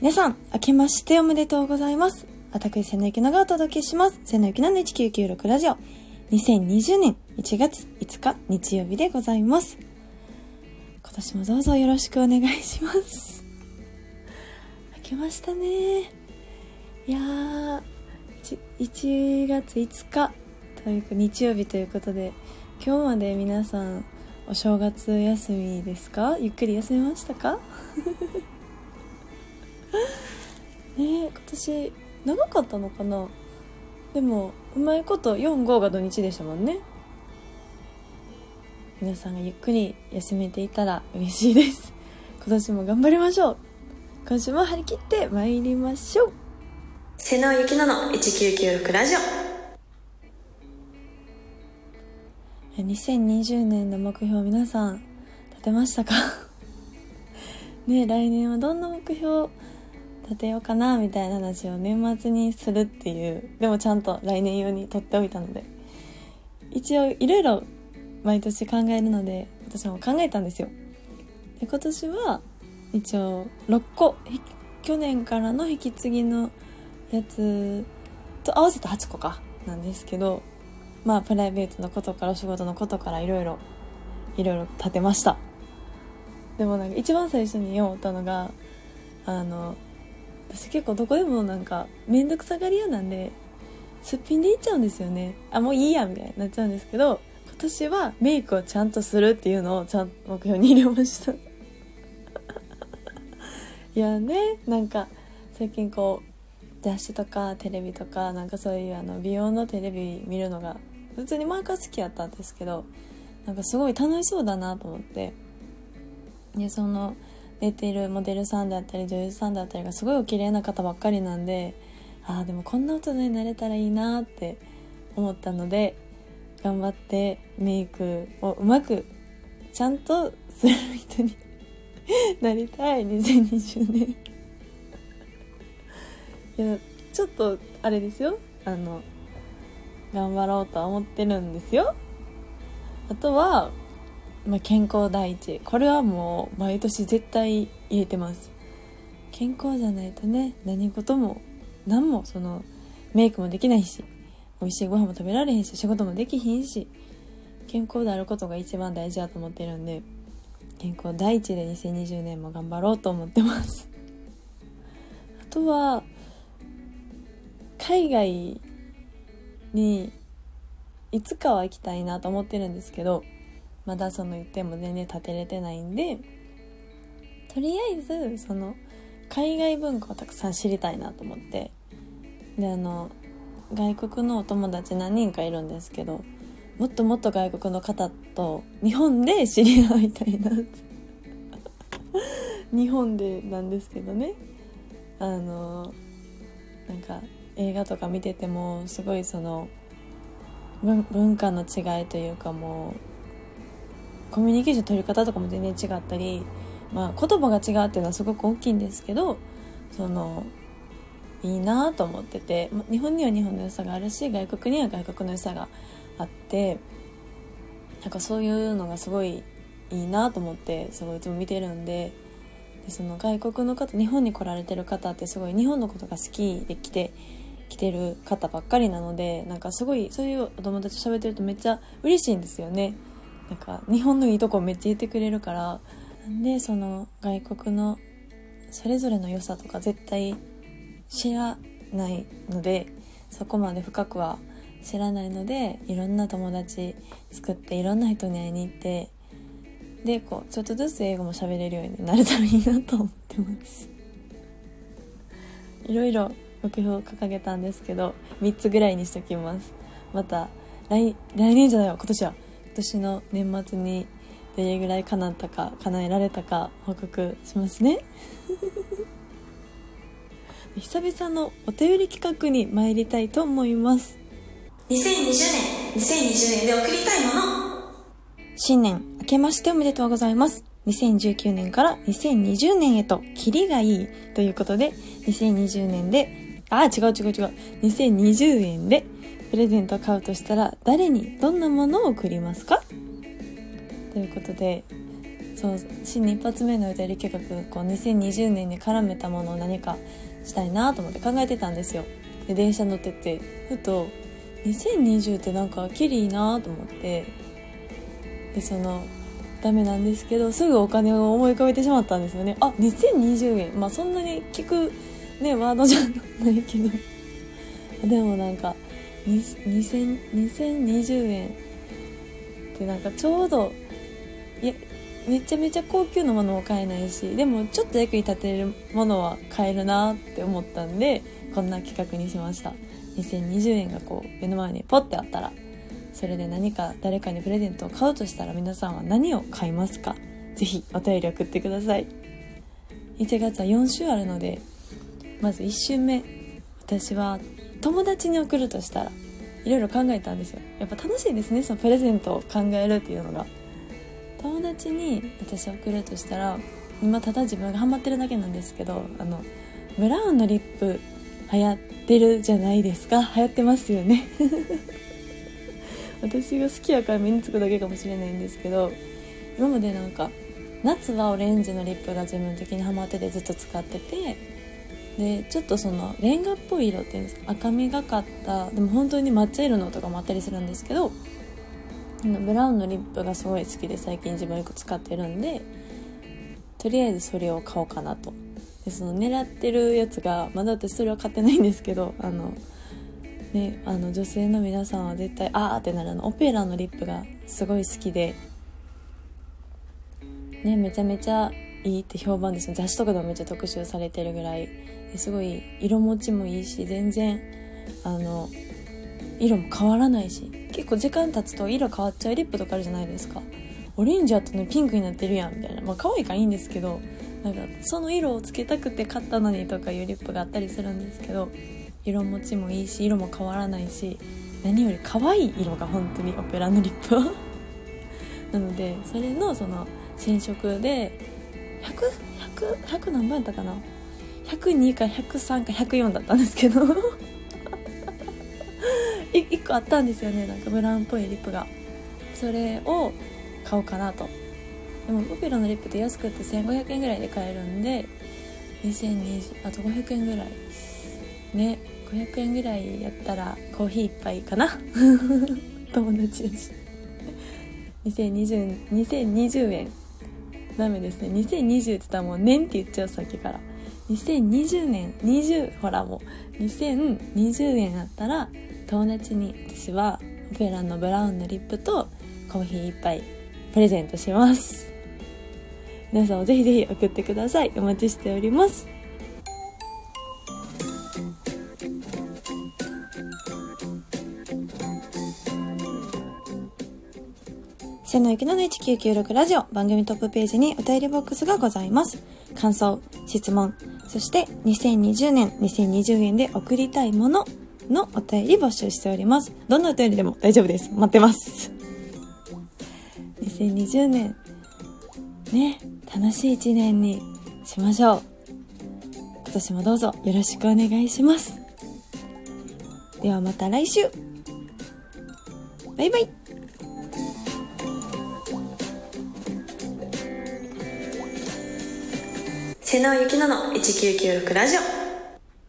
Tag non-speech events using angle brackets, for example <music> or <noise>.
皆さん、明けましておめでとうございます。私、瀬野ゆきのがお届けします。瀬野ゆきのの1996ラジオ。2020年1月5日日曜日でございます。今年もどうぞよろしくお願いします。明けましたね。いやー、1, 1月5日というか日曜日ということで、今日まで皆さんお正月休みですか？ゆっくり休めましたか？<laughs> ねえ今年長かったのかな？でもうまいこと45が土日でしたもんね。皆さんがゆっくり休めていたら嬉しいです。<laughs> 今年も頑張りましょう。今週も張り切って参りましょう。瀬野ゆきのの1996ラジオ。2020年の目標皆さん立てましたか？<laughs> ね来年はどんな目標？立てようかなみたいな話を年末にするっていうでもちゃんと来年用に取っておいたので一応いろいろ毎年考えるので私も考えたんですよ。で今年は一応6個去年からの引き継ぎのやつと合わせて8個かなんですけどまあプライベートのことからお仕事のことからいろいろいろいろ立てました。でもなんか一番最初に思ったのがあの私結構どこでもなんか面倒くさがり屋なんですっぴんでいっちゃうんですよね。あもういいやみたいになっちゃうんですけど今年はメイクをちゃんとするっていうのをちゃんと目標に入れました。<laughs> いやねなんか最近こう雑誌とかテレビとかなんかそういうあの美容のテレビ見るのが普通に前から好きやったんですけどなんかすごい楽しそうだなと思って。でその出てるモデルさんであったり女優さんであったりがすごいお綺麗な方ばっかりなんでああでもこんな大人になれたらいいなって思ったので頑張ってメイクをうまくちゃんとする人に <laughs> なりたい2020年 <laughs> いやちょっとあれですよ。あの頑張ろうとは思ってるんですよ。あとはまあ、健康第一。これはもう毎年絶対入れてます。健康じゃないとね何事も何もそのメイクもできないし美味しいご飯も食べられへんし仕事もできひんし健康であることが一番大事だと思ってるんで健康第一で2020年も頑張ろうと思ってます。あとは海外にいつかは行きたいなと思ってるんですけどまだその言っても全然立てれてないんでとりあえずその海外文化をたくさん知りたいなと思って。であの外国のお友達何人かいるんですけどもっともっと外国の方と日本で知り合いたいなって。<laughs> 日本でなんですけどね。あのなんか映画とか見ててもすごいその文化の違いというかもうコミュニケーション取り方とかも全然違ったり、まあ、言葉が違うっていうのはすごく大きいんですけどそのいいなと思ってて日本には日本の良さがあるし外国には外国の良さがあってなんかそういうのがすごいいいなと思ってすごいいつも見てるんででその外国の方日本に来られてる方ってすごい日本のことが好きで来て来てる方ばっかりなのでなんかすごいそういうお友達と喋ってるとめっちゃ嬉しいんですよね。なんか日本のいいとこめっちゃ言ってくれるからでその外国のそれぞれの良さとか絶対知らないのでそこまで深くは知らないのでいろんな友達作っていろんな人に会いに行ってでこうちょっとずつ英語も喋れるようになれたらいいなと思ってます。<laughs> いろいろ目標を掲げたんですけど3つぐらいにしときます。また来来年じゃないわ今年は。年の年末にどれぐらい叶ったか叶えられたか報告しますね。<laughs> 久々のお便り企画に参りたいと思います。2020年2020年で送りたいもの。新年明けましておめでとうございます。2019年から2020年へとキリがいいということで2020年であ違う違う違う。2020円でプレゼント買うとしたら誰にどんなものを送りますか？ということでそう新年一発目の歌り計画こう2020年に絡めたものを何かしたいなと思って考えてたんですよ。で電車乗っててふと2020ってなんかキリいいなと思って。でそのダメなんですけどすぐお金を思い浮かべてしまったんですよね。あ2020円。まあそんなに聞くねワードじゃないけど。でもなんか2020円ってなんかちょうどいやめちゃめちゃ高級なものも買えないしでもちょっと役に立てるものは買えるなって思ったんでこんな企画にしました。2020円がこう目の前にポッてあったらそれで何か誰かにプレゼントを買うとしたら皆さんは何を買いますか？ぜひお便り送ってください。1月は4週あるのでまず1週目。私は友達に送るとしたらいろいろ考えたんですよ。やっぱ楽しいですねそのプレゼントを考えるっていうのが。友達に私送るとしたら今ただ自分がハマってるだけなんですけどあのブラウンのリップ流行ってるじゃないですか。流行ってますよね。<laughs> 私が好きやから身につくだけかもしれないんですけど今までなんか夏はオレンジのリップが自分的にハマっててずっと使っててでちょっとそのレンガっぽい色っていうんですか？赤みがかったでも本当に抹茶色のとかもあったりするんですけどブラウンのリップがすごい好きで最近自分よく使ってるんでとりあえずそれを買おうかなと。でその狙ってるやつがまだ私それは買ってないんですけどあのねあの女性の皆さんは絶対あーってなるのオペラのリップがすごい好きでねめちゃめちゃいいって評判です。雑誌とかでもめっちゃ特集されてるぐらいすごい色持ちもいいし全然あの色も変わらないし結構時間経つと色変わっちゃうリップとかあるじゃないですか。オレンジあったのにピンクになってるやんみたいな。まあ可愛いからいいんですけどなんかその色をつけたくて買ったのにとかいうリップがあったりするんですけど色持ちもいいし色も変わらないし何より可愛い色が本当にオペラのリップ。は <laughs> なのでそれのその染色で100100 100何番やったかな102か103か104だったんですけど。<laughs> 1個あったんですよね。なんかブラウンっぽいリップが。それを買おうかなと。でもオペラのリップって安くて1500円ぐらいで買えるんで2020あと500円ぐらい。ね500円ぐらいやったらコーヒー一杯かな？<laughs> 友達やし。2020, 2020円。ダメですね。2020って言ったらもう年って言っちゃうさっきから。2020年20ほらもう2020円あったら友達に私はオペラのブラウンのリップとコーヒー一杯プレゼントします。皆さんもぜひぜひ送ってください。お待ちしております。瀬野ゆきのの1996ラジオ。番組トップページにお便りボックスがございます。感想、質問、そして2020年、2020円で送りたいもののお便り募集しております。どんなお便りでも大丈夫です。待ってます。2020年、ね、楽しい一年にしましょう。今年もどうぞよろしくお願いします。ではまた来週バイバイ瀬野ゆきのの1996ラジオ。